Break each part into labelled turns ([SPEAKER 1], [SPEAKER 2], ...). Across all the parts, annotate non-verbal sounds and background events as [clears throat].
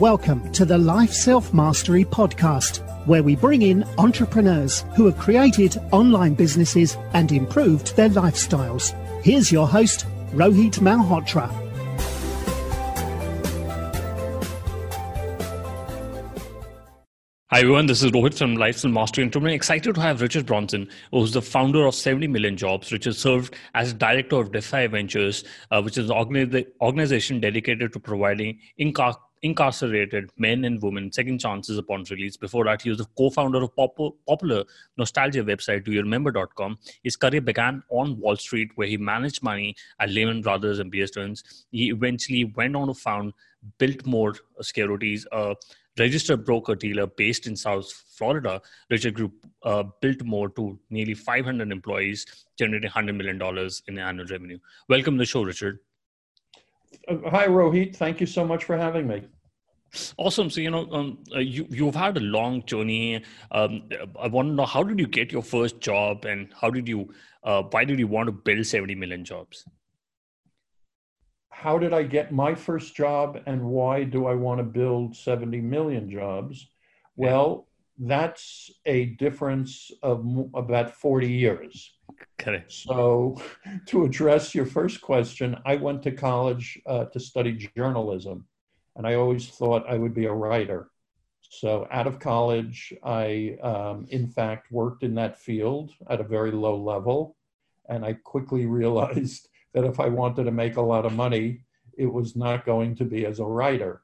[SPEAKER 1] Welcome to the Life Self Mastery Podcast, where we bring in entrepreneurs who have created online businesses and improved their lifestyles. Here's your host, Rohit Malhotra.
[SPEAKER 2] Hi everyone, this is Rohit from Life Lifestyle Mastery, and I'm excited to have Richard Bronson, who's the founder of 70 Million Jobs. Richard served as director of Defy Ventures, uh, which is an organization dedicated to providing incar- incarcerated men and women second chances upon release. Before that, he was the co-founder of pop- popular nostalgia website DoYouRemember.com. His career began on Wall Street, where he managed money at Lehman Brothers and Bear Stearns. He eventually went on to found Biltmore Securities, a registered broker dealer based in South Florida, Richard Group uh, Biltmore to nearly 500 employees, generating $100 million in annual revenue. Welcome to the show, Richard.
[SPEAKER 3] Uh, hi, Rohit. Thank you so much for having me.
[SPEAKER 2] Awesome. So you know, um, uh, you you've had a long journey. Um, I want to know how did you get your first job, and how did you, uh, why did you want to build seventy million jobs?
[SPEAKER 3] how did I get my first job and why do I want to build 70 million jobs? Well, that's a difference of about 40 years.
[SPEAKER 2] Okay.
[SPEAKER 3] So, to address your first question, I went to college uh, to study journalism, and I always thought I would be a writer. So, out of college, I, um, in fact, worked in that field at a very low level, and I quickly realized [laughs] that if I wanted to make a lot of money, it was not going to be as a writer.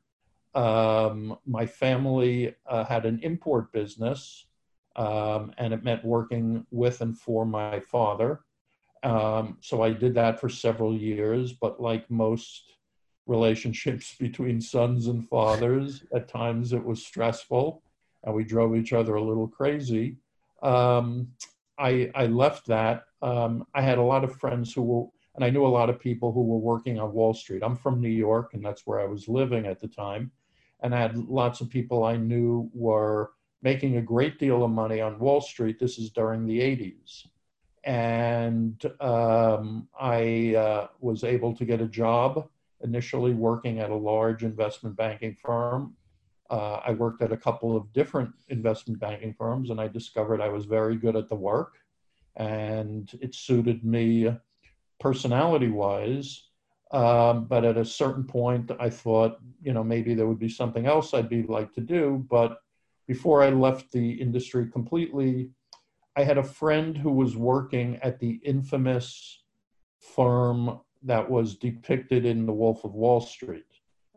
[SPEAKER 3] Um, my family uh, had an import business, um, and it meant working with and for my father. Um, so I did that for several years, but like most relationships [laughs] between sons and fathers, at times it was stressful and we drove each other a little crazy. Um, I, I, left that. Um, I had a lot of friends who were and I knew a lot of people who were working on Wall Street. I'm from New York, and that's where I was living at the time. And I had lots of people I knew were making a great deal of money on Wall Street. This is during the 80s. And um, I uh, was able to get a job initially working at a large investment banking firm. Uh, I worked at a couple of different investment banking firms, and I discovered I was very good at the work. And it suited me personality wise. Um, but at a certain point, I thought, you know, maybe there would be something else I'd be like to do. But before I left the industry completely, I had a friend who was working at the infamous firm that was depicted in The Wolf of Wall Street,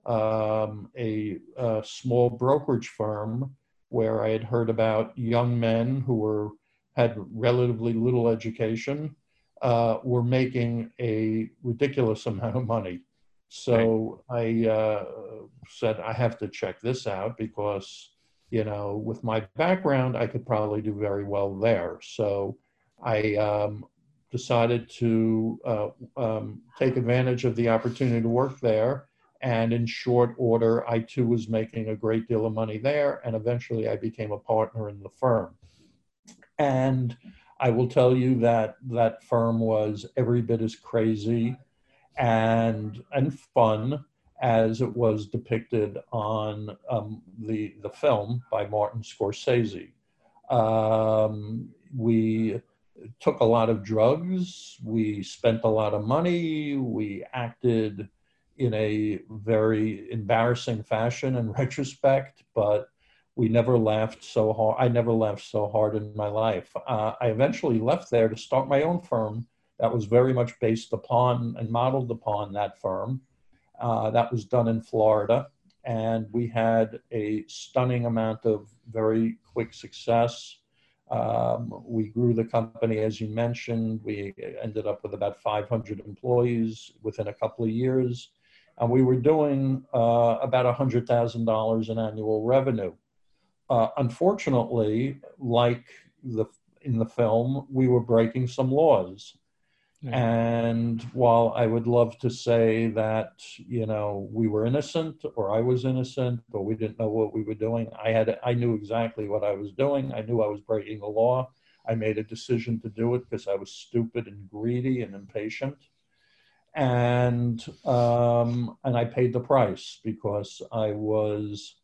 [SPEAKER 3] um, a, a small brokerage firm where I had heard about young men who were had relatively little education uh, were making a ridiculous amount of money. So right. I uh, said, I have to check this out because, you know, with my background, I could probably do very well there. So I um, decided to uh, um, take advantage of the opportunity to work there. And in short order, I too was making a great deal of money there. And eventually I became a partner in the firm. And I will tell you that that firm was every bit as crazy and and fun as it was depicted on um, the the film by Martin Scorsese. Um, we took a lot of drugs. We spent a lot of money. We acted in a very embarrassing fashion in [laughs] retrospect, but we never laughed so hard. I never laughed so hard in my life. Uh, I eventually left there to start my own firm that was very much based upon and modeled upon that firm. Uh, that was done in Florida. And we had a stunning amount of very quick success. Um, we grew the company, as you mentioned. We ended up with about 500 employees within a couple of years. And we were doing uh, about $100,000 in annual revenue uh, unfortunately, like the in the film, we were breaking some laws. And while I would love to say that you know we were innocent or I was innocent or we didn't know what we were doing, I had I knew exactly what I was doing. I knew I was breaking the law. I made a decision to do it because I was stupid and greedy and impatient. and um, and I paid the price because I was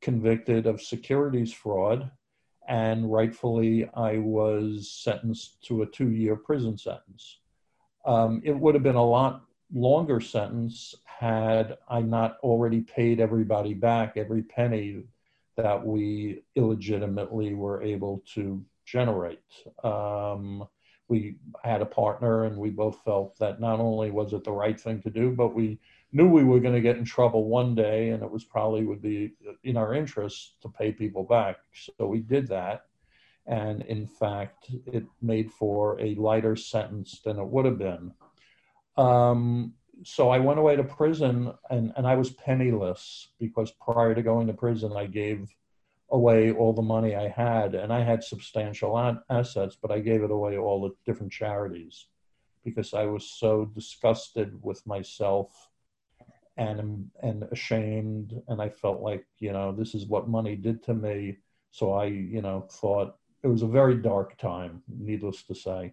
[SPEAKER 3] convicted of securities fraud, and rightfully I was sentenced to a two-year prison sentence. Um, it would have been a lot longer sentence had I not already paid everybody back every penny that we illegitimately were able to generate. Um, we had a partner and we both felt that not only was it the right thing to do, but we knew we were going to get in trouble one day and it was probably would be in our interest to pay people back. So we did that. And in fact, it made for a lighter sentence than it would have been. Um, so I went away to prison and, and I was penniless because prior to going to prison, I gave away all the money I had, and I had substantial assets, but I gave it away to all the different charities because I was so disgusted with myself and and ashamed, and I felt like you know this is what money did to me. So I you know thought it was a very dark time, needless to say.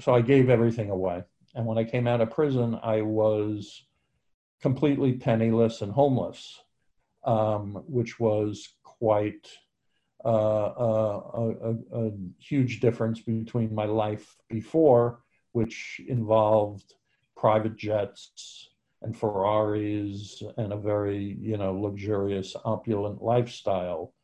[SPEAKER 3] So I gave everything away, and when I came out of prison, I was completely penniless and homeless, um, which was quite uh, uh, a, a, a, huge difference between my life before, which involved private jets and Ferraris and a very, you know, luxurious, opulent lifestyle.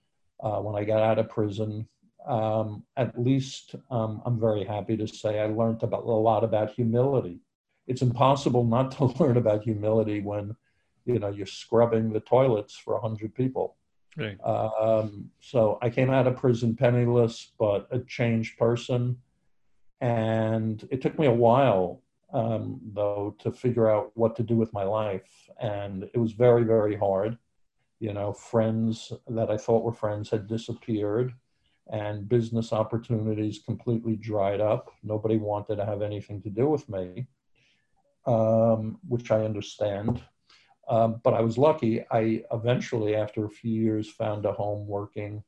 [SPEAKER 3] Uh, when I got out of prison, um, at least um, I'm very happy to say I learned about a lot about humility. It's impossible not to [laughs] learn about humility when, you know, you're scrubbing the toilets for a hundred people.
[SPEAKER 2] Right.
[SPEAKER 3] Um, so I came out of prison penniless, but a changed person. And it took me a while, um, though, to figure out what to do with my life. And it was very, very hard. You know, friends that I thought were friends had disappeared, and business opportunities completely dried up. Nobody wanted to have anything to do with me, um, which I understand. Um, but I was lucky. I eventually, after a few years, found a home working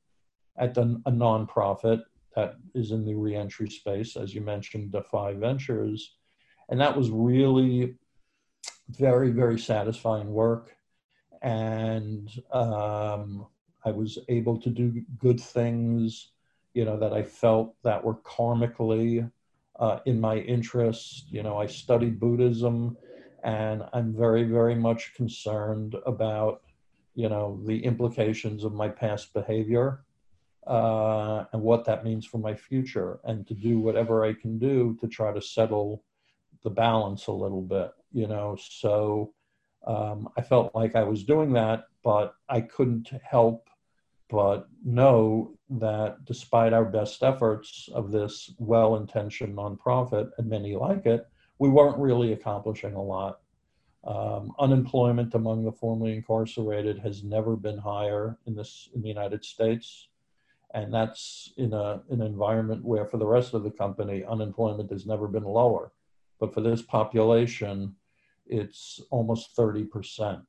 [SPEAKER 3] at the, a nonprofit that is in the reentry space, as you mentioned, Defy Ventures. And that was really very, very satisfying work. And um, I was able to do good things, you know, that I felt that were karmically uh, in my interest. You know, I studied Buddhism and I'm very, very much concerned about, you know, the implications of my past behavior uh, and what that means for my future, and to do whatever I can do to try to settle the balance a little bit, you know. So um, I felt like I was doing that, but I couldn't help but know that despite our best efforts of this well intentioned nonprofit, and many like it, we weren't really accomplishing a lot. Um, unemployment among the formerly incarcerated has never been higher in this in the United States, and that's in a an environment where, for the rest of the company, unemployment has never been lower. But for this population, it's almost thirty percent,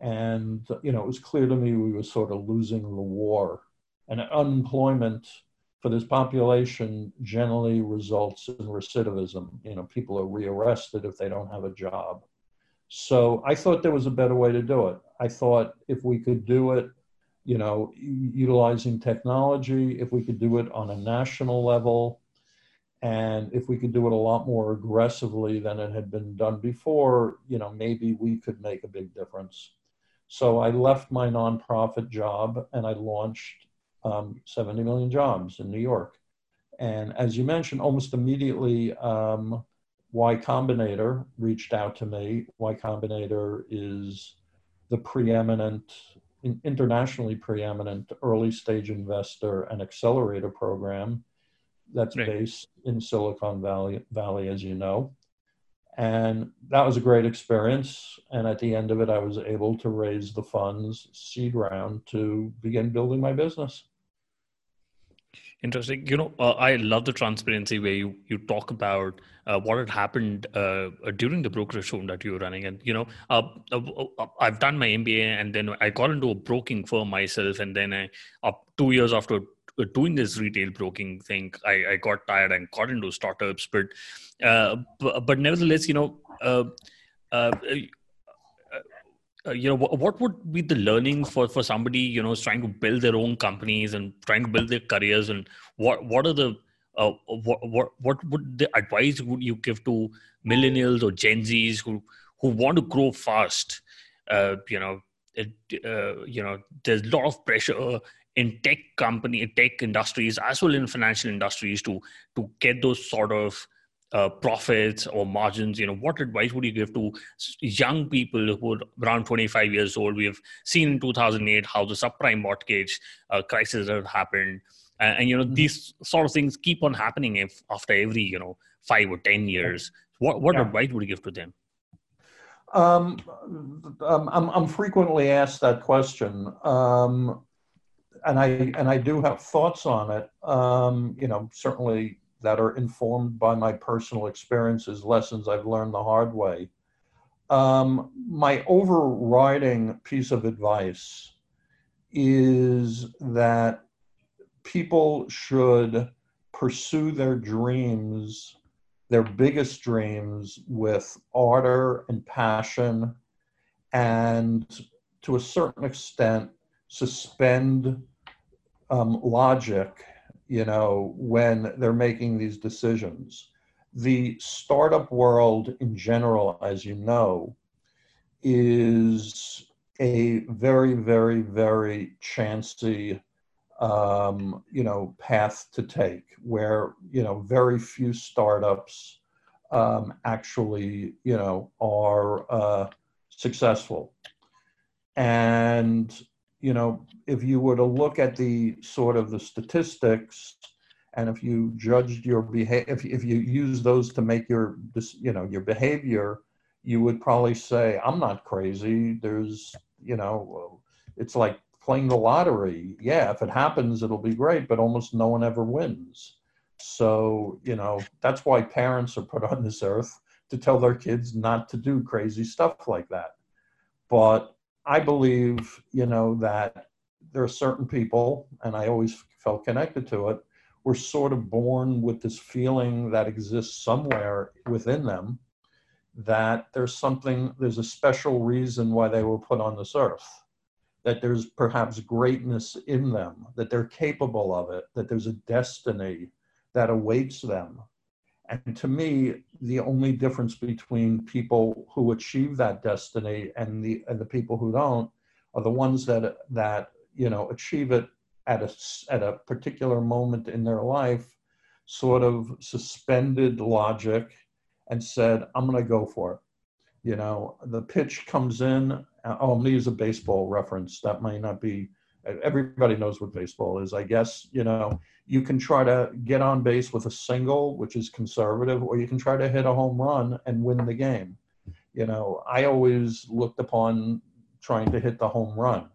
[SPEAKER 3] and you know it was clear to me we were sort of losing the war, and unemployment for this population generally results in recidivism. You know, people are rearrested if they don't have a job. So I thought there was a better way to do it. I thought if we could do it, you know, utilizing technology, if we could do it on a national level, and if we could do it a lot more aggressively than it had been done before, you know, maybe we could make a big difference. So I left my nonprofit job and I launched um, 70 million jobs in New York. And as you mentioned, almost immediately, um, Y Combinator reached out to me. Y Combinator is the preeminent, internationally preeminent early stage investor and accelerator program that's right. based in Silicon Valley, Valley, as you know. And that was a great experience. And at the end of it, I was able to raise the funds, seed round, to begin building my business.
[SPEAKER 2] Interesting. You know, uh, I love the transparency where you you talk about uh, what had happened uh, during the brokerage firm that you were running, and you know, uh, uh, uh, I've done my MBA, and then I got into a broking firm myself, and then I, up two years after doing this retail broking thing, I, I got tired and got into startups, but, but but nevertheless, you know, uh, you know what, what would be the learning for for somebody you know trying to build their own companies and trying to build their careers? And what what are the uh, what, what what would the advice would you give to millennials or gen z's who who want to grow fast? Uh, you know it, uh, you know there's a lot of pressure in tech company tech industries as well in financial industries to to get those sort of uh, profits or margins you know what advice would you give to young people who are around 25 years old we have seen in 2008 how the subprime mortgage uh, crisis had happened and, and you know mm-hmm. these sort of things keep on happening if after every you know five or ten years what what yeah. advice would you give to them
[SPEAKER 3] um, um, I'm, I'm frequently asked that question um, and I and I do have thoughts on it. Um, you know, certainly that are informed by my personal experiences, lessons I've learned the hard way. Um, my overriding piece of advice is that people should pursue their dreams, their biggest dreams, with ardor and passion, and to a certain extent, suspend um, logic you know, when they're making these decisions. The startup world in general, as you know, is a very, very, very chancy, um, you know, path to take where, you know, very few startups um, actually, you know, are uh, successful. And you know, if you were to look at the sort of the statistics, and if you judged your behavior, if, if you use those to make your, you know, your behavior, you would probably say, I'm not crazy. There's, you know, it's like playing the lottery. Yeah, if it happens, it'll be great, but almost no one ever wins. So, you know, that's why parents are put on this earth to tell their kids not to do crazy stuff like that. But I believe, you know, that there are certain people, and I always felt connected to it, were sort of born with this feeling that exists somewhere within them that there's something, there's a special reason why they were put on this earth, that there's perhaps greatness in them, that they're capable of it, that there's a destiny that awaits them, and to me, the only difference between people who achieve that destiny and the and the people who don't are the ones that that you know achieve it at a at a particular moment in their life, sort of suspended logic, and said, "I'm going to go for it." You know, the pitch comes in. Uh, oh, I'm going to use a baseball reference. That might not be. Everybody knows what baseball is, I guess. You know, you can try to get on base with a single, which is conservative, or you can try to hit a home run and win the game. You know, I always looked upon trying to hit the home run.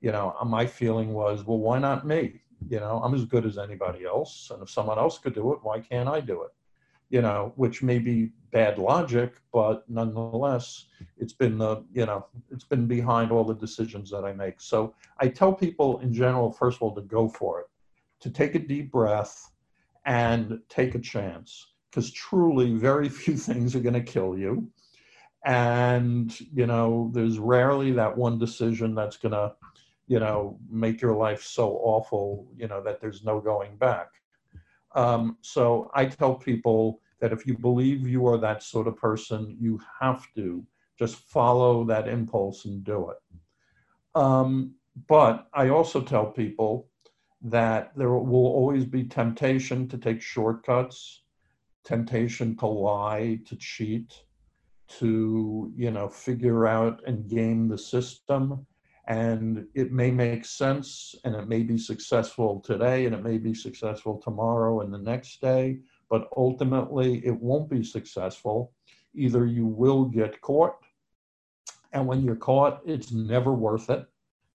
[SPEAKER 3] You know, my feeling was, well, why not me? You know, I'm as good as anybody else. And if someone else could do it, why can't I do it? You know, which may be bad logic, but nonetheless, it's been the, you know, it's been behind all the decisions that I make. So I tell people in general, first of all, to go for it to take a deep breath and take a chance because truly very [laughs] few things are going to kill you and you know there's rarely that one decision that's going to you know make your life so awful you know that there's no going back um, so i tell people that if you believe you are that sort of person you have to just follow that impulse and do it um, but i also tell people that there will always be temptation to take shortcuts, temptation to lie, to cheat, to you know figure out and game the system. And it may make sense and it may be successful today and it may be successful tomorrow and the next day, but ultimately it won't be successful. Either you will get caught, and when you're caught, it's never worth it.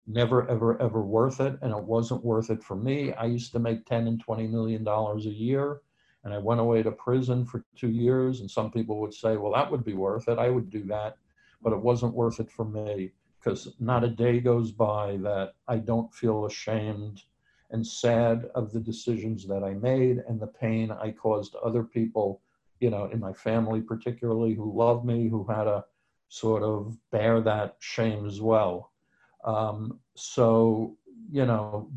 [SPEAKER 3] Never ever ever worth it and it wasn't worth it for me. I used to make 10 and 20 million dollars a year and i went away to prison for two years and some people would say well that would be worth it. I would do that but it wasn't worth it for me because not a day goes by that i don't feel ashamed and sad of the decisions that i made and the pain i caused other people you know, in my family particularly, who loved me, who had to sort of bear that shame as well. Um, so, you know,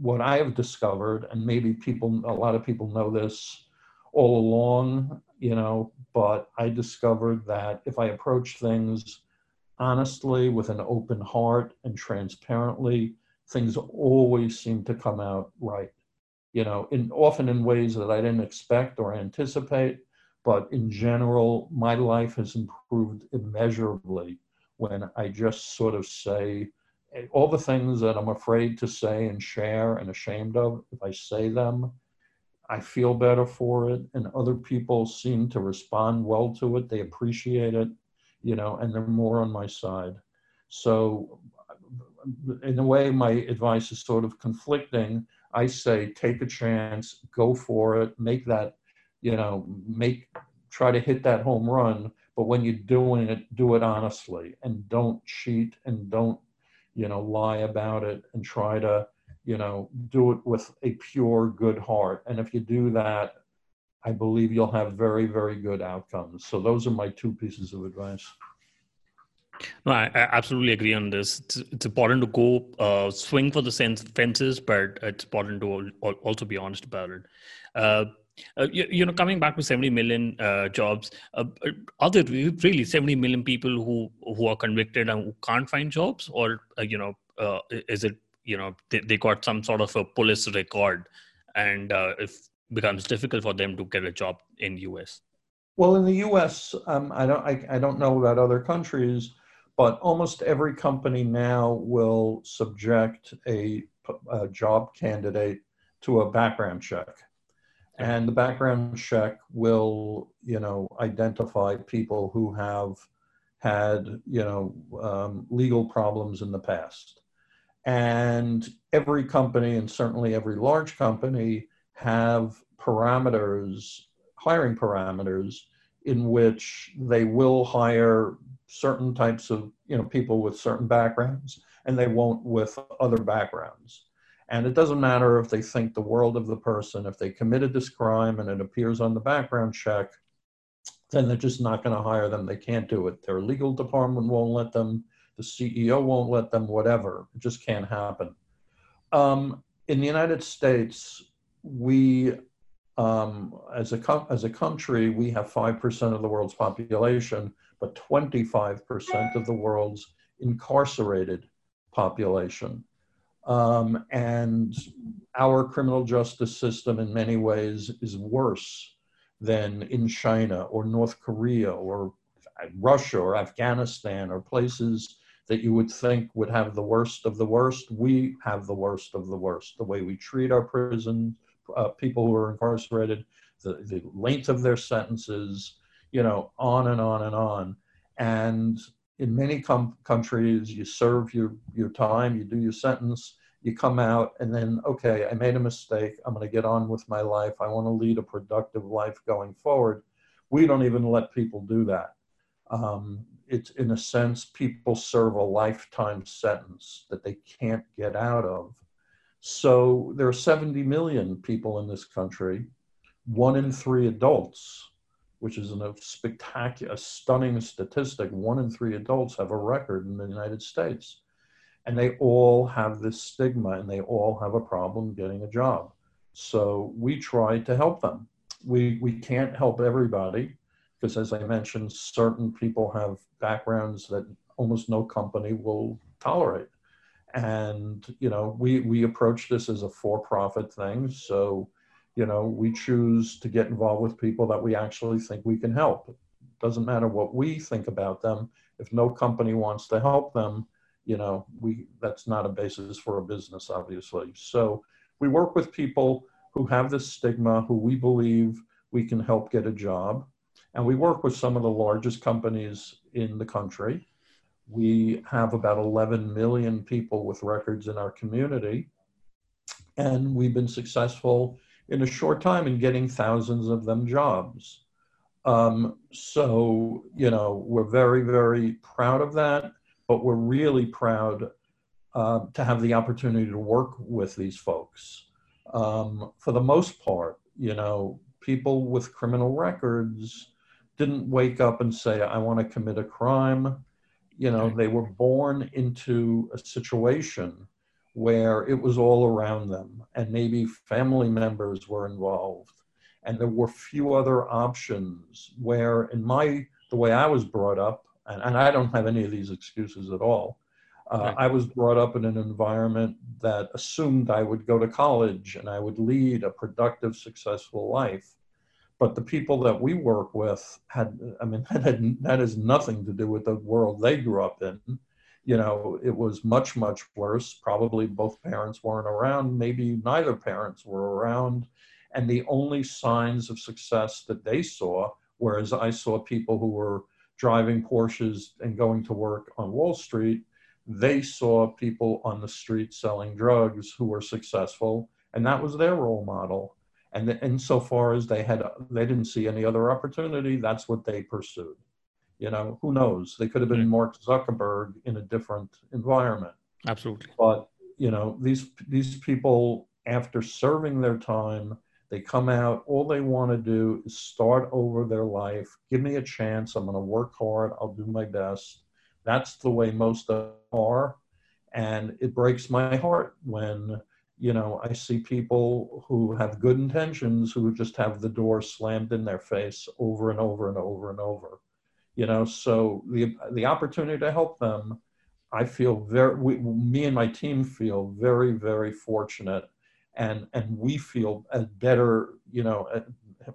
[SPEAKER 3] what I have discovered, and maybe people, a lot of people know this all along, you know, but I discovered that if I approach things honestly with an open heart and transparently, things always seem to come out right. You know, in often in ways that I didn't expect or anticipate, but in general, my life has improved immeasurably when I just sort of say eh, all the things that I'm afraid to say and share and ashamed of. If I say them, I feel better for it, and other people seem to respond well to it. They appreciate it, you know, and they're more on my side. So, in a way, my advice is sort of conflicting. I say, take a chance, go for it, make that, you know, make, try to hit that home run. But when you're doing it, do it honestly and don't cheat and don't, you know, lie about it and try to, you know, do it with a pure good heart. And if you do that, I believe you'll have very, very good outcomes. So those are my two pieces of advice.
[SPEAKER 2] No, I, I absolutely agree on this. It's, it's important to go uh, swing for the sense fences, but it's important to also be honest about it. Uh, uh, you, you, know, coming back to 70 million uh, jobs, uh, are there really 70 million people who who are convicted and who can't find jobs, or uh, you know, uh, is it you know they, they got some sort of a police record and uh, it becomes difficult for them to get a job in us
[SPEAKER 3] well in the us um, i don't I, I don't know about other countries but almost every company now will subject a, a job candidate to a background check. And the background check will you know identify people who have had you know um, legal problems in the past. And every company, and certainly every large company, have parameters, hiring parameters, in which they will hire certain types of you know people with certain backgrounds, and they won't with other backgrounds. And it doesn't matter if they think the world of the person, if they committed this crime and it appears on the background check, then they're just not going to hire them. They can't do it. Their legal department won't let them the CEO won't let them, whatever. It just can't happen. Um, in the United States, we, um, as, a as a country, we have 5% of the world's population, but 25% of the world's incarcerated population. Um, and our criminal justice system, in many ways, is worse than in China or North Korea or Russia or Afghanistan or places that you would think would have the worst of the worst, we have the worst of the worst. The way we treat our prison uh, people who are incarcerated, the, the length of their sentences, you know, on and on and on. And in many com- countries, you serve your, your time, you do your sentence, you come out, and then, okay, I made a mistake. I'm going to get on with my life. I want to lead a productive life going forward. We don't even let people do that. Um, it's in a sense people serve a lifetime sentence that they can't get out of. So there are 70 million people in this country, one in three adults, which is a spectacular, stunning statistic. One in three adults have a record in the United States. And they all have this stigma and they all have a problem getting a job. So we try to help them. We, we can't help everybody because as I mentioned, certain people have backgrounds that almost no company will tolerate. And, you know, we, we approach this as a for-profit thing. So, you know, we choose to get involved with people that we actually think we can help. It doesn't matter what we think about them. If no company wants to help them, you know, we that's not a basis for a business, obviously. So we work with people who have this stigma, who we believe we can help get a job and we work with some of the largest companies in the country. We have about 11 million people with records in our community. And we've been successful in a short time and getting thousands of them jobs. Um, so, you know, we're very, very proud of that, but we're really proud uh, to have the opportunity to work with these folks. Um, for the most part, you know, people with criminal records didn't wake up and say, I want to commit a crime. You know, they were born into a situation where it was all around them and maybe family members were involved. And there were few other options where in my the way i was brought up and, and i don't have any of these excuses at all uh, right. i was brought up in an environment that assumed i would go to college and i would lead a productive successful life. But the people that we work with had i mean [laughs] that had that has nothing to do with the world they grew up in you know, it was much, much worse. Probably both parents weren't around, maybe neither parents were around. And the only signs of success that they saw, whereas I saw people who were driving Porsches and going to work on Wall Street, they saw people on the street selling drugs who were successful, and that was their role model. And insofar as they had, they didn't see any other opportunity, that's what they pursued. You know, who knows? They could have been mm-hmm. Mark Zuckerberg in a different environment.
[SPEAKER 2] Absolutely.
[SPEAKER 3] But you know, these these people, after serving their time, they come out. All they want to do is start over their life. Give me a chance. I'm going to work hard. I'll do my best. That's the way most are, and it breaks my heart when you know I see people who have good intentions who just have the door slammed in their face over and over and over and over you know so the the opportunity to help them i feel very we, me and my team feel very very fortunate. And and we feel better you know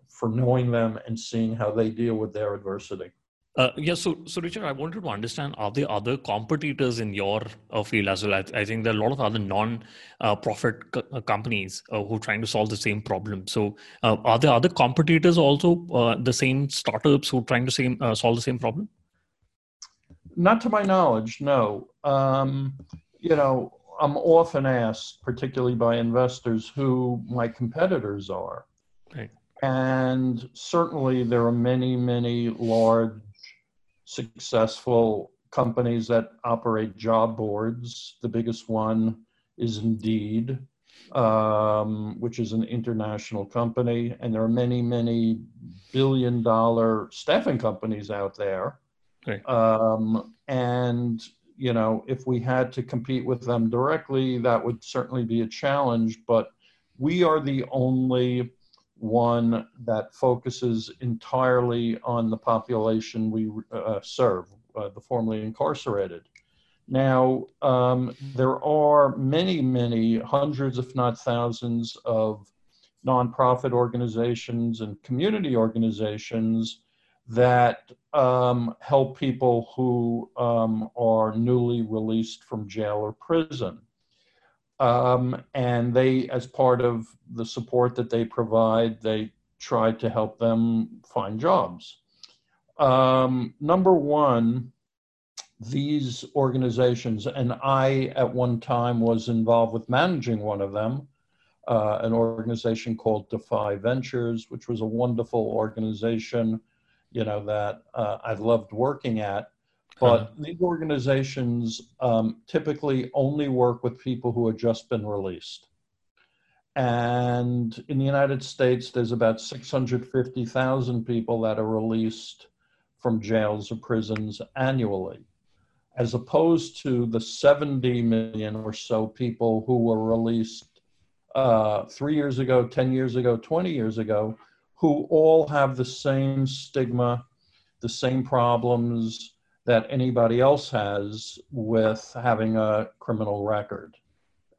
[SPEAKER 3] for knowing them and seeing how they deal with their adversity
[SPEAKER 2] uh, yeah, so so Richard, I wanted to understand: are there other competitors in your uh, field as well? I, I, think there are a lot of other non-profit uh, co- uh, companies uh, who are trying to solve the same problem. So, uh, are there other competitors also, the same startups who are trying to same, solve the same problem?
[SPEAKER 3] Not to my knowledge, no. Um, you know, I'm often asked, particularly by investors, who my competitors are.
[SPEAKER 2] Right.
[SPEAKER 3] And certainly, there are many, many large successful companies that operate job boards. The biggest one is Indeed, um, which is an international company. And there are many, many billion dollar staffing companies out there.
[SPEAKER 2] Okay.
[SPEAKER 3] Um, and, you know, if we had to compete with them directly, that would certainly be a challenge. But we are the only one that focuses entirely on the population we uh, serve, uh, the formerly incarcerated. Now, um, there are many, many hundreds, if not thousands, of nonprofit organizations and community organizations that um, help people who um, are newly released from jail or prison. Um, and they, as part of the support that they provide, they try to help them find jobs. Um, number one, these organizations, and I at one time was involved with managing one of them, uh, an organization called Defy Ventures, which was a wonderful organization, you know, that uh, I loved working at. But uh-huh. these organizations um, typically only work with people who have just been released. And in the United States, there's about 650,000 people that are released from jails or prisons annually, as opposed to the 70 million or so people who were released uh, three years ago, 10 years ago, 20 years ago, who all have the same stigma, the same problems, that anybody else has with having a criminal record.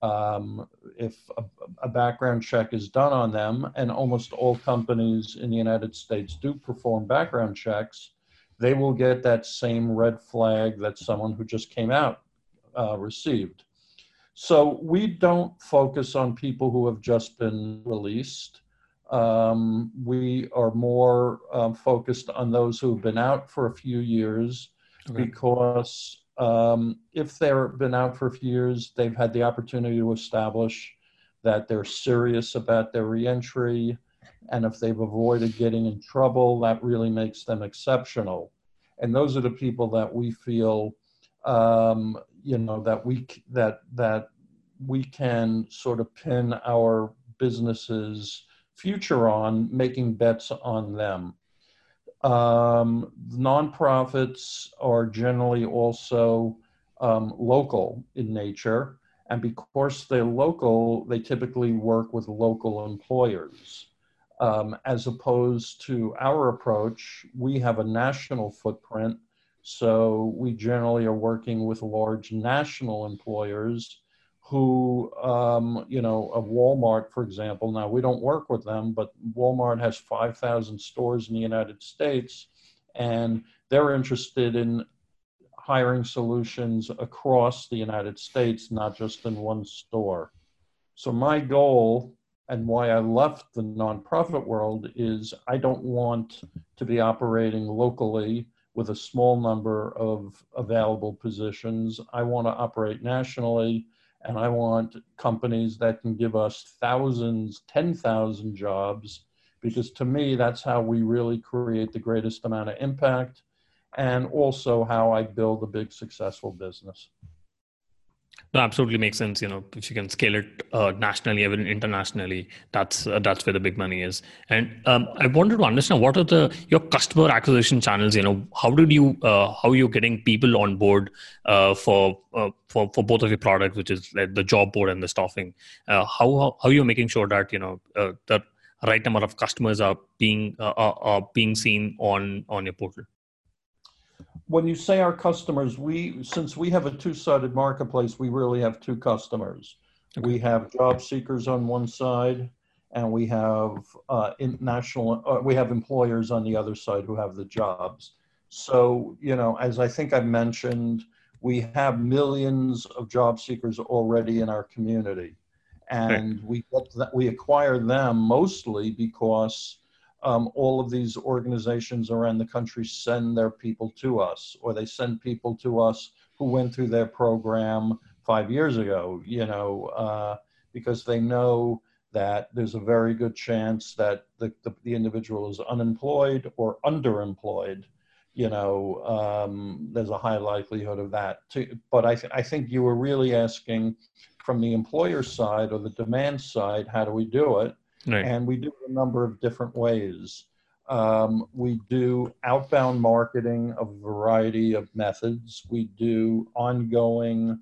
[SPEAKER 3] Um, if a, a, background check is done on them, and almost all companies in the United States do perform background checks, they will get that same red flag that someone who just came out uh, received. So we don't focus on people who have just been released. Um, we are more um, focused on those who have been out for a few years okay. because um, if they've been out for a few years, they've had the opportunity to establish that they're serious about their reentry. And if they've avoided getting in trouble, that really makes them exceptional. And those are the people that we feel, um, you know, that we that that we can sort of pin our businesses future on making bets on them. Um, nonprofits are generally also um, local in nature, and because they're local, they typically work with local employers. Um, as opposed to our approach, we have a national footprint, so we generally are working with large national employers who, um, you know, of Walmart, for example. Now, we don't work with them, but Walmart has 5,000 stores in the United States, and they're interested in hiring solutions across the United States, not just in one store. So, my goal and why I left the nonprofit world is I don't want to be operating locally with a small number of available positions. I want to operate nationally and I want companies that can give us thousands, 10,000 jobs, because to me, that's how we really create the greatest amount of impact and also how I build a big successful business.
[SPEAKER 2] No, absolutely makes sense. You know, if you can scale it uh, nationally, even internationally, that's uh, that's where the big money is. And um, I wanted to understand what are the your customer acquisition channels. You know, how did you uh, how are you getting people on board uh, for uh, for for both of your products, which is like the job board and the staffing? Uh, how, how are you making sure that you know the right number of customers are being are, are being seen on on your portal?
[SPEAKER 3] When you say our customers, we since we have a two-sided marketplace, we really have two customers. Okay. We have job seekers on one side, and we have uh, international. Uh, we have employers on the other side who have the jobs. So you know, as I think I mentioned, we have millions of job seekers already in our community, and we get that, we acquire them mostly because um, all of these organizations around the country send their people to us, or they send people to us who went through their program five years ago, you know, uh, because they know that there's a very good chance that the, the, the individual is unemployed or underemployed. You know, um, there's a high likelihood of that. Too. But I, th- I think you were really asking from the employer side or the demand side, how do we do it? Right. And we do it a number of different ways. Um, we do outbound marketing of a variety of methods. We do ongoing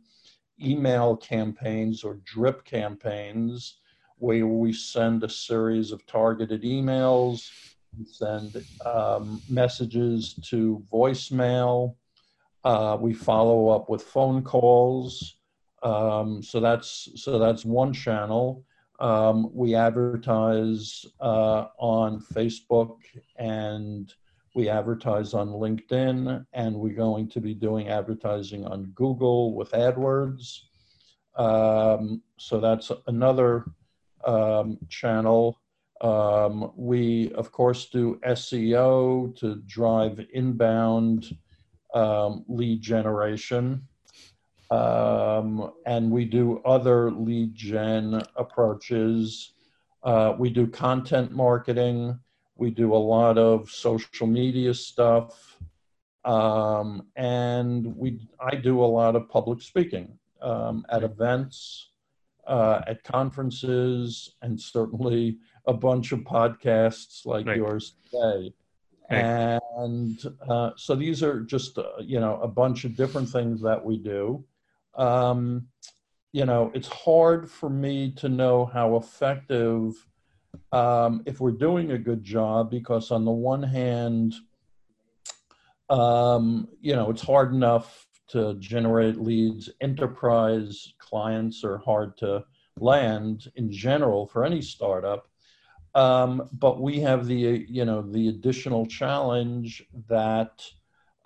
[SPEAKER 3] email campaigns or drip campaigns where we send a series of targeted emails, we send um, messages to voicemail, uh, we follow up with phone calls. Um, so that's so that's one channel. Um, we advertise uh, on Facebook and we advertise on LinkedIn, and we're going to be doing advertising on Google with AdWords. Um, so that's another um, channel. Um, we, of course, do SEO to drive inbound um, lead generation. Um, and we do other lead gen approaches. Uh, we do content marketing. We do a lot of social media stuff. Um, and we, I do a lot of public speaking um, at events, uh, at conferences, and certainly a bunch of podcasts like right. yours today. Right. And uh, so these are just, uh, you know, a bunch of different things that we do um, you know, it's hard for me to know how effective um, if we're doing a good job because on the one hand, um, you know, it's hard enough to generate leads. Enterprise clients are hard to land in general for any startup. Um, but we have the, you know, the additional challenge that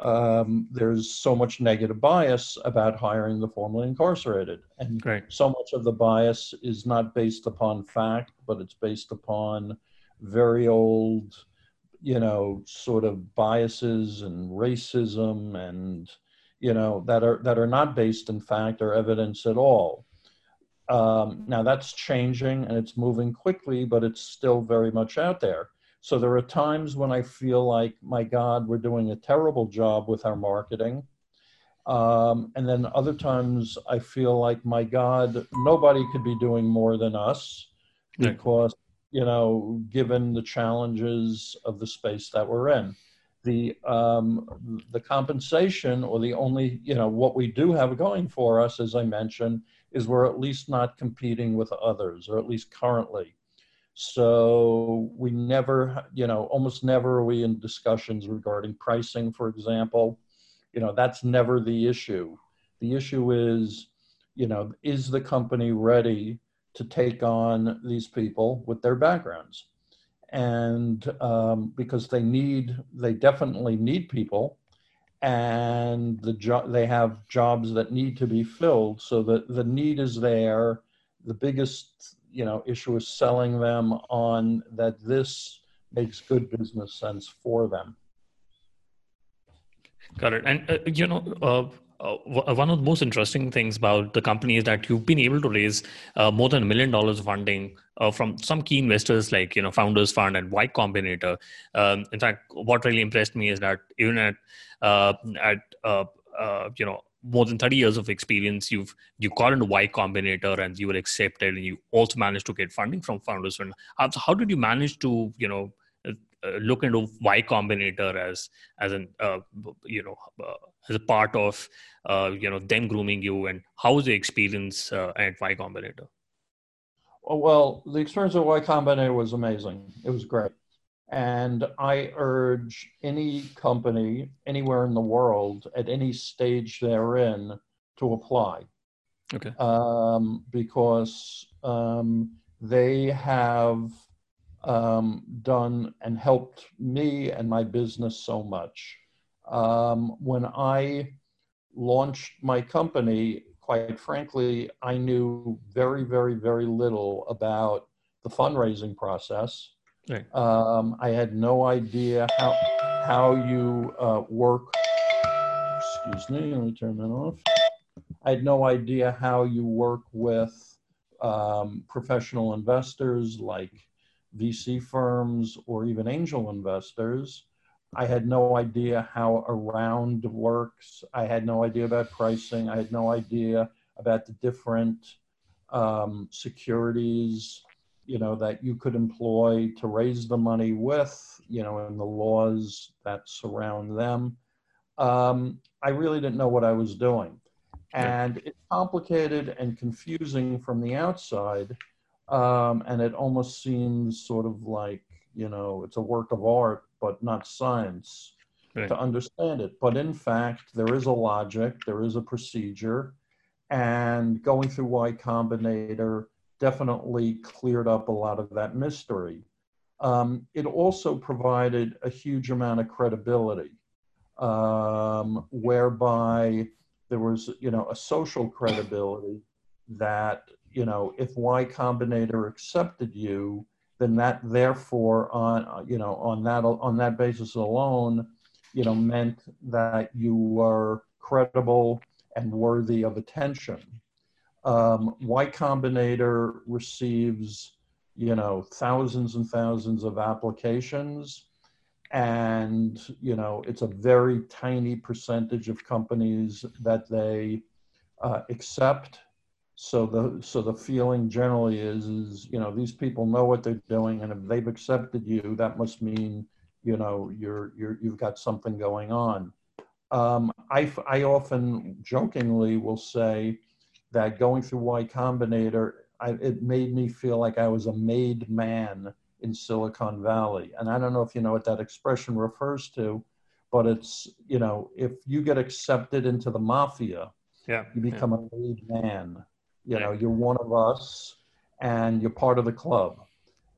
[SPEAKER 3] um, there's so much negative bias about hiring the formerly incarcerated. And Great. so much of the bias is not based upon fact, but it's based upon very old, you know, sort of biases and racism and, you know, that are, that are not based in fact or evidence at all. Um, now that's changing and it's moving quickly, but it's still very much out there. So there are times when I feel like, my God, we're doing a terrible job with our marketing. Um, and then other times I feel like, my God, nobody could be doing more than us because you know, given the challenges of the space that we're in. The um, the compensation, or the only, you know, what we do have going for us, as I mentioned, is we're at least not competing with others, or at least currently. So we never, you know, almost never are we in discussions regarding pricing, for example. You know, that's never the issue. The issue is, you know, is the company ready to take on these people with their backgrounds? And um, because they need, they definitely need people, and the job they have jobs that need to be filled. So that the need is there. The biggest, you know, issue is selling them on that this makes good business sense for them.
[SPEAKER 2] Got it. And uh, you know, uh, uh, one of the most interesting things about the company is that you've been able to raise uh, more than a million dollars of funding uh, from some key investors like you know Founders Fund and Y Combinator. Um, in fact, what really impressed me is that even at uh, at you know more than 30 years of experience you've you got into y combinator and you were accepted and you also managed to get funding from founders fund how, how did you manage to you know uh, look into Y Combinator as as an uh, you know uh, as a part of uh, you know them grooming you, and how was the experience uh, at Y Combinator?
[SPEAKER 3] Oh, well, the experience at Y Combinator was amazing. It was great, and I urge any company anywhere in the world at any stage they're in to apply.
[SPEAKER 2] Okay.
[SPEAKER 3] Um, because um, they have um, done and helped me and my business so much. Um, when I launched my company, quite frankly, I knew very, very, very little about the fundraising process.
[SPEAKER 2] Right.
[SPEAKER 3] Um, I had no idea how how you uh, work. Excuse me, let me turn that off. I had no idea how you work with um, professional investors like VC firms or even angel investors. I had no idea how a round works. I had no idea about pricing. I had no idea about the different um, securities, you know, that you could employ to raise the money with, you know, and the laws that surround them. Um, I really didn't know what I was doing. And it's complicated and confusing from the outside um, and it almost seems sort of like you know it's a work of art but not science right. to understand it but in fact there is a logic there is a procedure and going through y combinator definitely cleared up a lot of that mystery um, it also provided a huge amount of credibility um, whereby there was you know a social credibility that you know, if Y Combinator accepted you, then that therefore on you know on that on that basis alone, you know, meant that you were credible and worthy of attention. Um, y Combinator receives you know thousands and thousands of applications. And you know it's a very tiny percentage of companies that they uh, accept. So the so the feeling generally is is you know these people know what they're doing, and if they've accepted you, that must mean you know you're you're you've got something going on. Um, I I often jokingly will say that going through Y Combinator, I, it made me feel like I was a made man in Silicon Valley, and I don't know if you know what that expression refers to, but it's you know if you get accepted into the mafia,
[SPEAKER 2] yeah,
[SPEAKER 3] you become yeah. a made man you know, you're one of us and you're part of the club.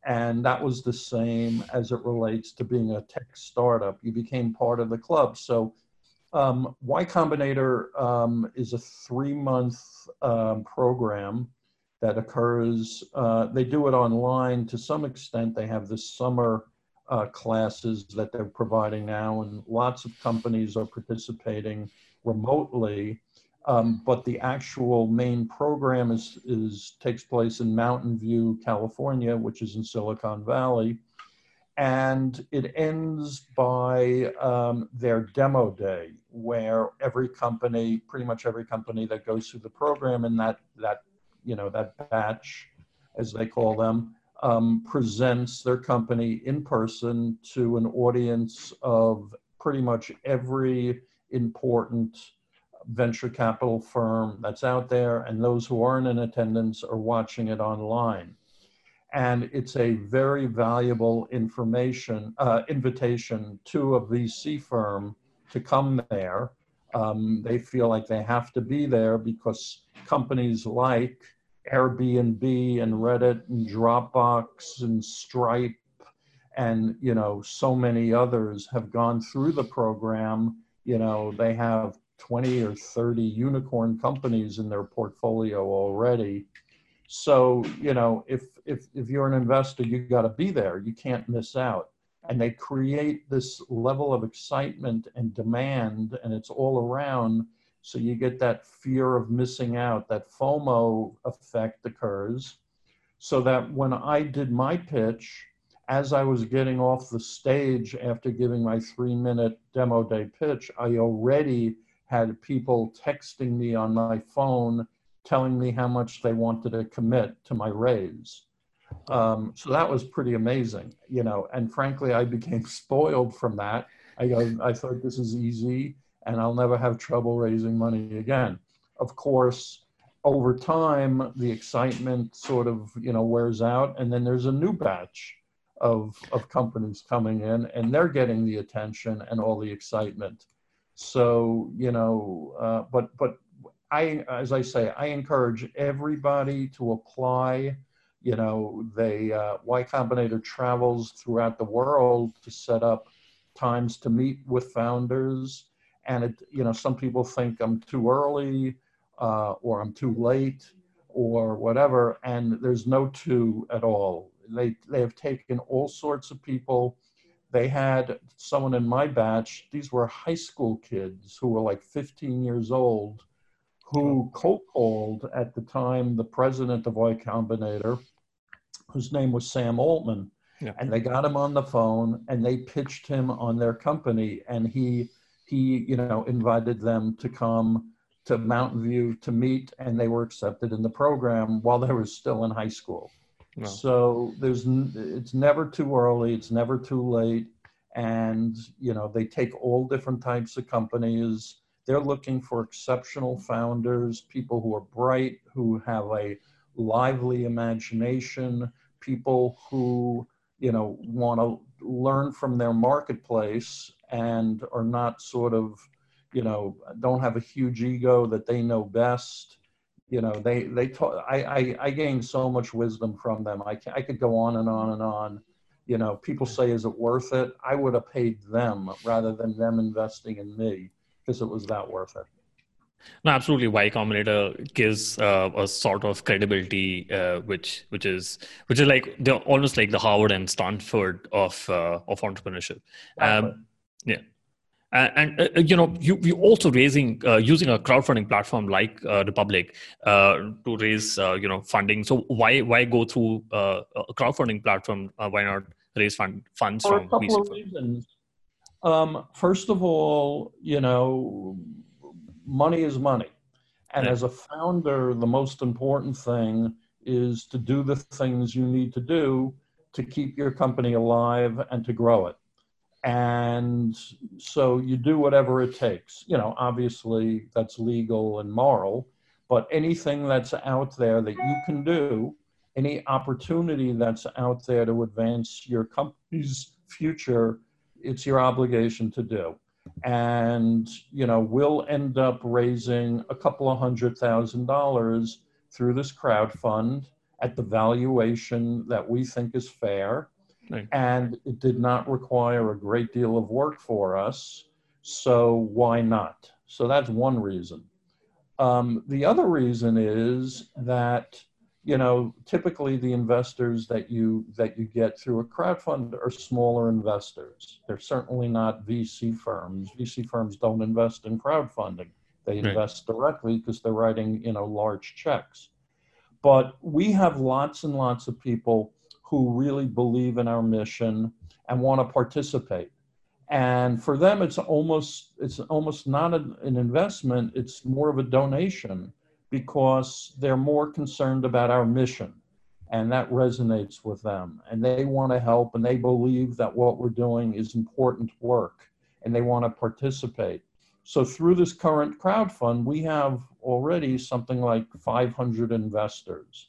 [SPEAKER 3] And that was the same as it relates to being a tech startup. You became part of the club. So, um, Y Combinator um, is a three month um, program that occurs. Uh, they do it online to some extent. They have the summer uh, classes that they're providing now, and lots of companies are participating remotely. Um, but the actual main program is, is takes place in Mountain View, California, which is in Silicon Valley, and it ends by um, their demo day, where every company, pretty much every company that goes through the program in that that you know that batch, as they call them, um, presents their company in person to an audience of pretty much every important venture capital firm that's out there, and those who aren't in attendance are watching it online. And it's a very valuable information uh, invitation to a VC firm to come there. Um, they feel like they have to be there because companies like Airbnb and Reddit and Dropbox and Stripe and you know so many others have gone through the program. You know they have 20 or 30 unicorn companies in their portfolio already. So you know if if if you're an investor, you got to be there. You can't miss out. And they create this level of excitement and demand, and it's all around so you get that fear of missing out, that FOMO effect occurs. So that when I did my pitch, as I was getting off the stage after giving my three minute demo day pitch, I already had people texting me on my phone telling me how much they wanted to commit to my raise. Um, so that was pretty amazing, you know, and frankly, I became [laughs] spoiled from that. I, I thought this is easy and I'll never have trouble raising money again. Of course, over time, the excitement sort of you know wears out, and then there's a new batch of of companies coming in, and they're getting the attention and all the excitement. So you know, uh, but but I, as I say, I encourage everybody to apply. You know, they uh, Y Combinator travels throughout the world to set up times to meet with founders and it, you know, some people think I'm too early uh, or I'm too late or whatever, and there's no two at all. They they have taken all sorts of people. They had someone in my batch. These were high school kids who were like 15 years old, who co-called at the time the president of Y Combinator, whose name was Sam Altman. Yeah. And they got him on the phone and they pitched him on their company, and he he, you know, invited them to come to Mountain View to meet, and they were accepted in the program while they were still in high school. No. So there's it's never too early, it's never too late, and you know they take all different types of companies. They're looking for exceptional founders, people who are bright, who have a lively imagination, people who you know want to learn from their marketplace and are not sort of, you know, don't have a huge ego that they know best. You know, they they taught. I, I I gained so much wisdom from them. I I could go on and on and on. You know, people say, "Is it worth it?" I would have paid them rather than them investing in me because it was that worth it.
[SPEAKER 2] No, absolutely. Y Combinator gives uh, a sort of credibility, uh, which which is which is like they're almost like the Harvard and Stanford of uh, of entrepreneurship. Exactly. Um, yeah. and uh, you know, you you also raising uh, using a crowdfunding platform like uh, Republic to raise you know funding. So why why go through a crowdfunding platform? why not raise fund, funds
[SPEAKER 3] For
[SPEAKER 2] from
[SPEAKER 3] a couple of reasons. Um, first of all, you know, money is money, and as a founder, the most important thing is to do the things you need to do to keep your company alive and to grow it. And so you do whatever it takes. You know obviously that's legal and moral but anything that's out there that you can do any opportunity that's out there to advance your company's future it's your obligation to do and you know we'll end up raising a couple of hundred thousand dollars through this crowd fund at the valuation that we think is fair Right. And it did not require a great deal of work for us. So why not? So that's one reason. Um, the other reason is that you know typically the investors that you that you get through a crowdfund are smaller investors. They're certainly not VC firms. VC firms don't invest in crowdfunding. They right. invest directly because they're writing you know large checks. But we have lots and lots of people who really believe in our mission and want to participate. And for them, it's almost it's almost not an, an investment; it's more of a donation because they're more concerned about our mission. and that resonates with them. And they want to help, and they believe that what we're doing is important work, and they want to participate. So through this current crowd fund, we have already something like 500 investors.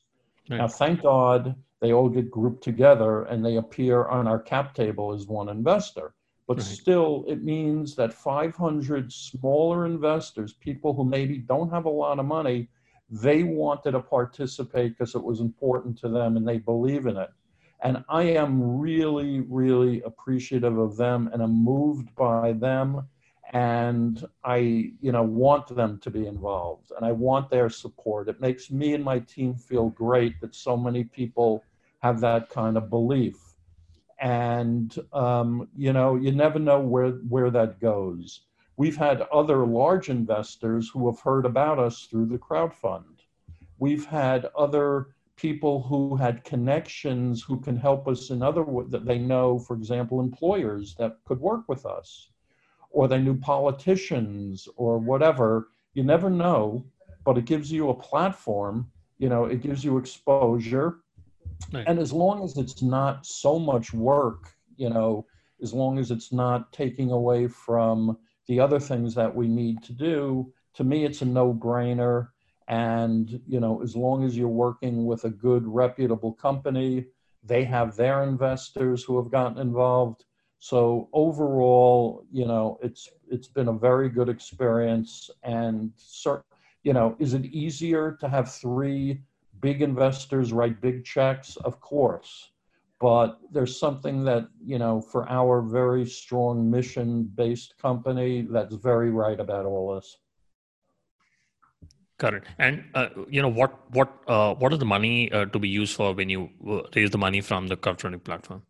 [SPEAKER 3] Right. Now, thank God they all get grouped together and they appear on our cap table as one investor. But right. still, it means that 500 smaller investors, people who maybe don't have a lot of money, they wanted to participate because it was important to them and they believe in it. And I am really, really appreciative of them and I'm moved by them. And I, you know, want them to be involved and I want their support. It makes me and my team feel great that so many people have that kind of belief. And, um, you know, you never know where, where that goes. We've had other large investors who have heard about us through the crowd fund. We've had other people who had connections who can help us in other that they know, for example, employers that could work with us, or they knew politicians or whatever. You never know, but it gives you a platform. You know, it gives you exposure, right. and as long as it's not so much work, you know, as long as it's not taking away from the other things that we need to do, to me, it's a no brainer. And, you know, as long as you're working with a good, reputable company, they have their investors who have gotten involved. So overall, you know, it's it's been a very good experience. And, you know, is it easier to have three big investors write big checks? Of course but there's something that you know for our very strong mission based company that's very right about all this
[SPEAKER 2] Got it. And uh, you know what what uh, what is the money uh, to be used for when you uh, raise the money from the crowdfunding platform?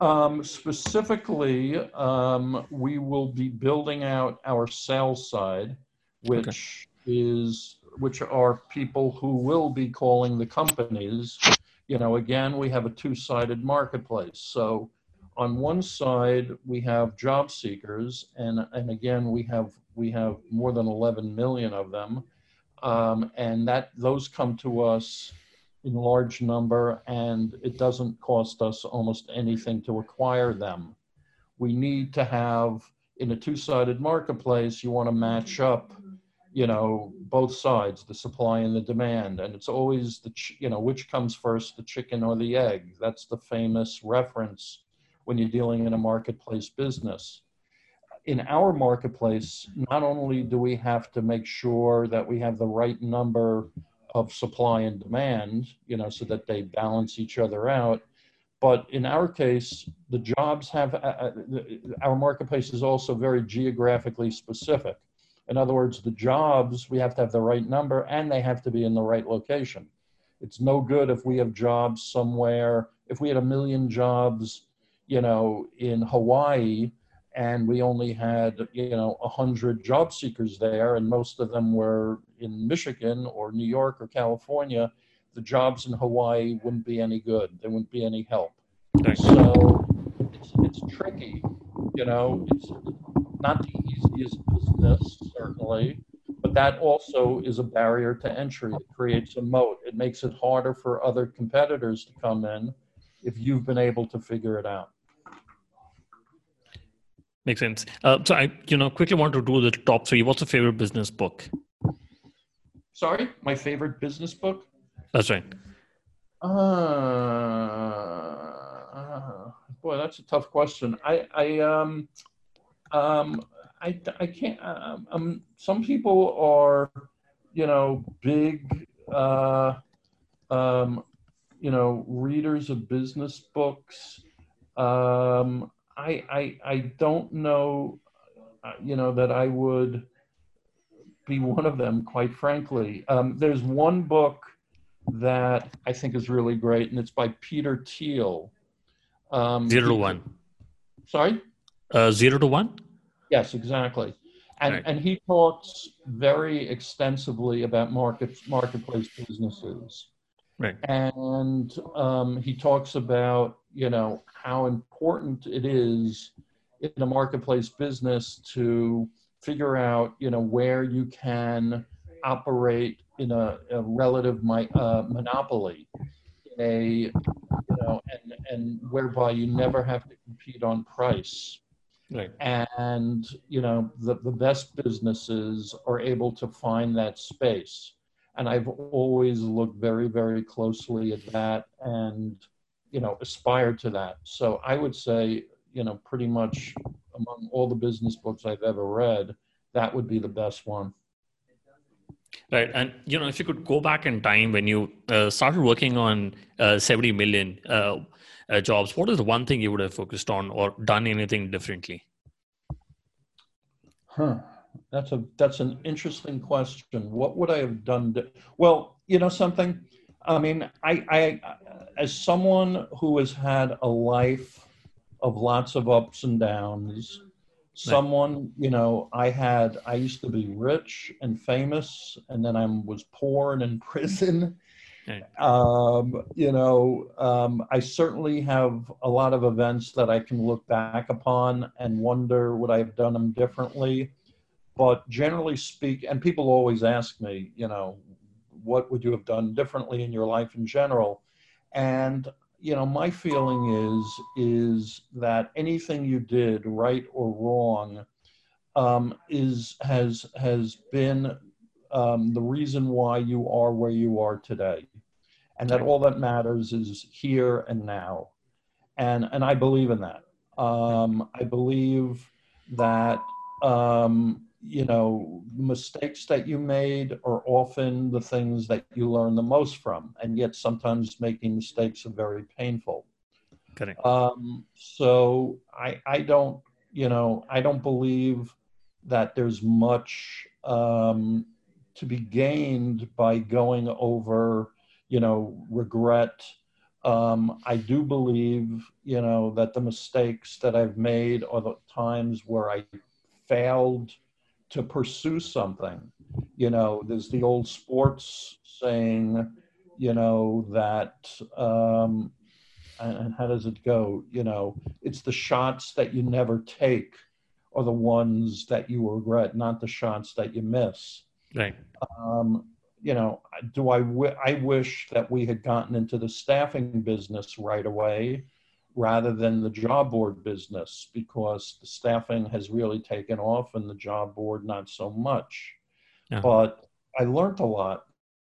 [SPEAKER 3] Um, specifically, um, we will be building out our sales side, which okay. is which are people who will be calling the companies you know, again, we have a two-sided marketplace. So on one side, we have job seekers, and, and again, we have, we have more than 11 million of them. Um, and that those come to us in large number, and it doesn't cost us almost anything to acquire them. We need to have, in a two-sided marketplace, you want to match up you know both sides the supply and the demand. And it's always the you know which comes first the chicken or the egg? That's the famous reference when you're dealing in a marketplace business. In our marketplace not only do we have to make sure that we have the right number of supply and demand you know so that they balance each other out but in our case the jobs have uh, uh our marketplace is also very geographically specific in other words, the jobs, we have to have the right number and they have to be in the right location. It's no good if we have jobs somewhere, if we had a million jobs, you know, in Hawaii and we only had, you know, 100 job seekers there and most of them were in Michigan or New York or California, the jobs in Hawaii wouldn't be any good. There wouldn't be any help. So it's, it's tricky, you know, it's not the easiest business, certainly, but that also is a barrier to entry. It creates a moat. It makes it harder for other competitors to come in if you've been able to figure it out.
[SPEAKER 2] Makes sense. Uh, so I, you know, quickly want to do the top three. What's your favorite business book?
[SPEAKER 3] Sorry, my favorite business book.
[SPEAKER 2] That's right.
[SPEAKER 3] Uh, uh, boy, that's a tough question. I, I, um, um, I, I can't. Um, um, some people are, you know, big, uh, um, you know, readers of business books. Um, I, I, I don't know, uh, you know, that I would be one of them, quite frankly. Um, there's one book that I think is really great, and it's by Peter Thiel.
[SPEAKER 2] Um, zero to one.
[SPEAKER 3] Sorry?
[SPEAKER 2] Uh, zero to one?
[SPEAKER 3] Yes, exactly. And, right. and he talks very extensively about market, marketplace businesses.
[SPEAKER 2] Right.
[SPEAKER 3] And um, he talks about, you know, how important it is in a marketplace business to figure out, you know, where you can operate in a, a relative my, uh, monopoly a, you know, and, and whereby you never have to compete on price.
[SPEAKER 2] Right.
[SPEAKER 3] And, you know, the, the best businesses are able to find that space. And I've always looked very, very closely at that and, you know, aspired to that. So I would say, you know, pretty much among all the business books I've ever read, that would be the best one.
[SPEAKER 2] Right. And, you know, if you could go back in time when you uh, started working on uh, 70 million uh, uh, jobs, what is the one thing you would have focused on or done anything differently?
[SPEAKER 3] Huh. That's a that's an interesting question. What would I have done? Well, you know something. I mean, I, I as someone who has had a life of lots of ups and downs, someone you know i had i used to be rich and famous and then i was poor and in prison um, you know um, i certainly have a lot of events that i can look back upon and wonder would i have done them differently. But generally speak and people always ask me you know what would you have done differently in your life in general? And you know, my feeling is is that anything you did, right or wrong, um, is has has been um, the reason why you are where you are today, and that all that matters is here and now, and and I believe in that. Um, I believe that um, you know, mistakes that you made are often the things that you learn the most from, and yet sometimes making mistakes are very painful.
[SPEAKER 2] Correct.
[SPEAKER 3] Um, so I, I don't, you know, I don't believe that there's much um, to be gained by going over, you know, regret. Um, I do believe, you know, that the mistakes that I've made are the times where I failed to pursue something. You know, there's the old sports saying, you know, that, um, and, and how does it go? You know, it's the shots that you never take are the ones that you regret, not the shots that you miss.
[SPEAKER 2] Right.
[SPEAKER 3] Um, you know, do I, w- I wish that we had gotten into the staffing business right away rather than the job board business because the staffing has really taken off and the job board not so much. Yeah. But I learned a lot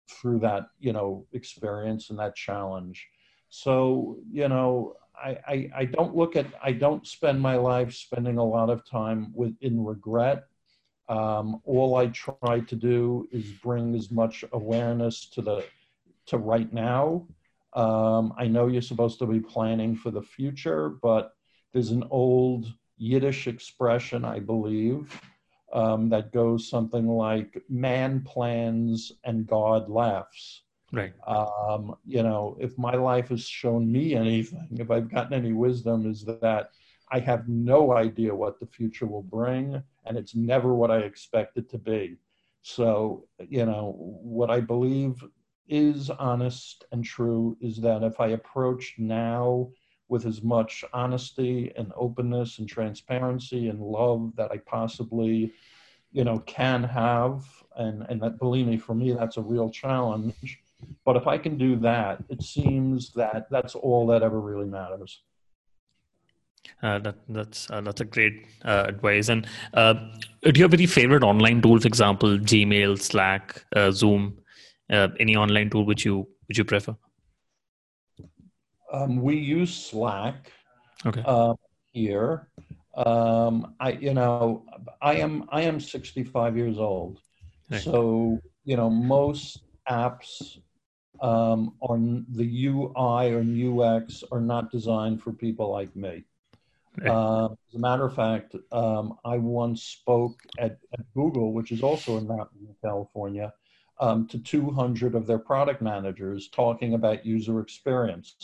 [SPEAKER 3] through that, you know, experience and that challenge. So, you know, I, I, I don't look at, I don't spend my life spending a lot of time with in regret. Um, all I try to do is bring as much awareness to the, to right now um, I know you're supposed to be planning for the future, but there's an old Yiddish expression, I believe, um, that goes something like "Man plans and God laughs."
[SPEAKER 2] Right.
[SPEAKER 3] Um, you know, if my life has shown me anything, if I've gotten any wisdom, is that I have no idea what the future will bring, and it's never what I expect it to be. So, you know, what I believe is honest and true is that if I approach now with as much honesty and openness and transparency and love that I possibly, you know, can have, and and that believe me, for me that's a real challenge. But if I can do that, it seems that that's all that ever really matters.
[SPEAKER 2] Uh, that that's uh, that's a great uh, advice. And uh, do you have any favorite online tools? Example: Gmail, Slack, uh, Zoom uh, any online tool which you which you prefer?
[SPEAKER 3] Um, we use Slack.
[SPEAKER 2] Okay.
[SPEAKER 3] Uh, here, um, I you know I am I am 65 years old, so you know most apps um, on the UI or UX are not designed for people like me. Uh, as a matter of fact, um, I once spoke at, at, Google, which is also in Mountain, California, um, to 200 of their product managers talking about user experience.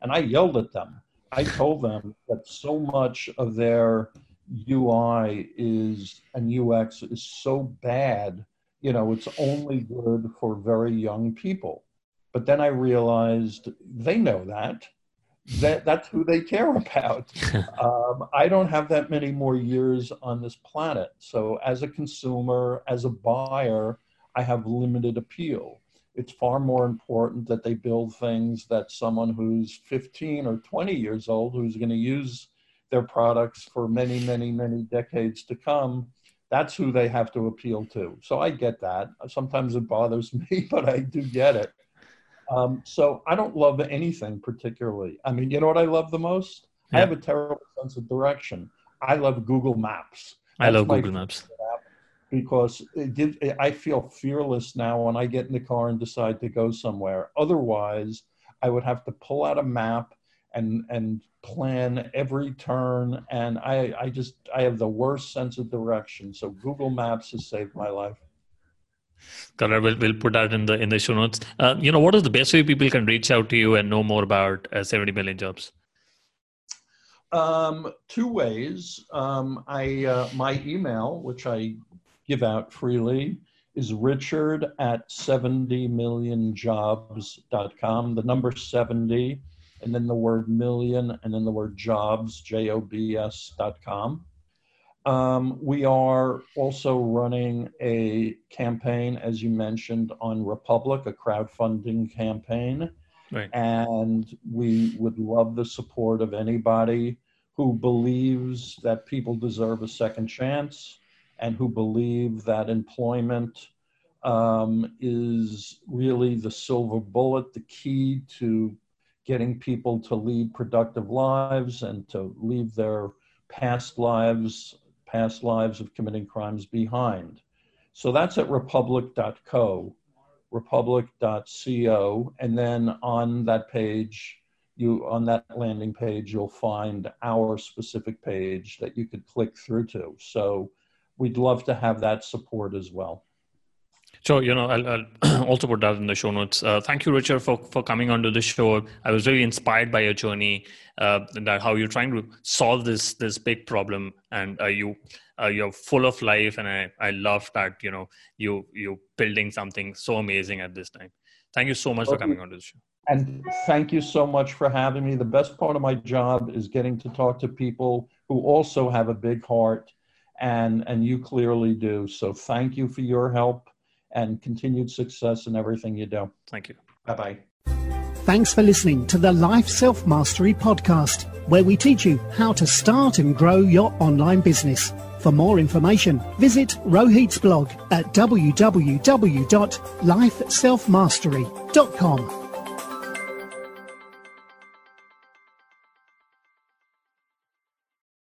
[SPEAKER 3] And I yelled at them. I told them that so much of their UI is and UX is so bad, you know, it's only good for very young people. But then I realized they know that. That that's who they care about. [laughs] um, I don't have that many more years on this planet. So as a consumer, as a buyer, I have limited appeal. it's far more important that they build things that someone who's 15 or 20 years old who's going to use their products for many many many decades to come that's who they have to appeal to so i get that sometimes it bothers [laughs] me but i do get it um, so i don't love anything particularly i mean you know what i love the most yeah. i have a terrible sense of direction i love google maps
[SPEAKER 2] that's i love google maps
[SPEAKER 3] because it gives, I feel fearless now when I get in the car and decide to go somewhere. Otherwise, I would have to pull out a map and and plan every turn, and I I just I have the worst sense of direction. So Google Maps has saved my life.
[SPEAKER 2] It. We'll, we'll put that in the in the show notes. Uh, you know, what is the best way people can reach out to you and know more about uh, 70 million jobs?
[SPEAKER 3] Um, two ways. Um, I uh, my email, which I give out freely is richard at 70millionjobs.com. The number 70, and then the word million, and then the word jobs, J O B S.com. Um, we are also running a campaign, as you mentioned, on Republic, a crowdfunding campaign. Right. And we would love the support of anybody who believes that people deserve a second chance and who believe that employment um, is really the silver bullet, the key to getting people to lead productive lives and to leave their past lives, past lives of committing crimes behind. So that's at republic.co, republic.co, and then on that page, you on that landing page, you'll find our specific page that you could click through to. So we'd love to have that support as well.
[SPEAKER 2] So, you know, I'll, I'll [clears throat] also put that in the show notes. Uh, thank you, Richard, for, for coming onto the show. I was really inspired by your journey, uh, that how you're trying to solve this this big problem, and uh, you uh, you're full of life, and I, I love that you know you you building something so amazing at this time. Thank you so much okay. for coming onto the show.
[SPEAKER 3] And thank you so much for having me. The best part of my job is getting to talk to people who also have a big heart and and you clearly do. So thank you for your help and continued success in everything you do.
[SPEAKER 2] Thank you.
[SPEAKER 3] Bye bye.
[SPEAKER 1] Thanks for listening to the Life Self Mastery podcast, where we teach you how to start and grow your online business. For more information, visit Rohit's blog at www.lifeselfmastery.com.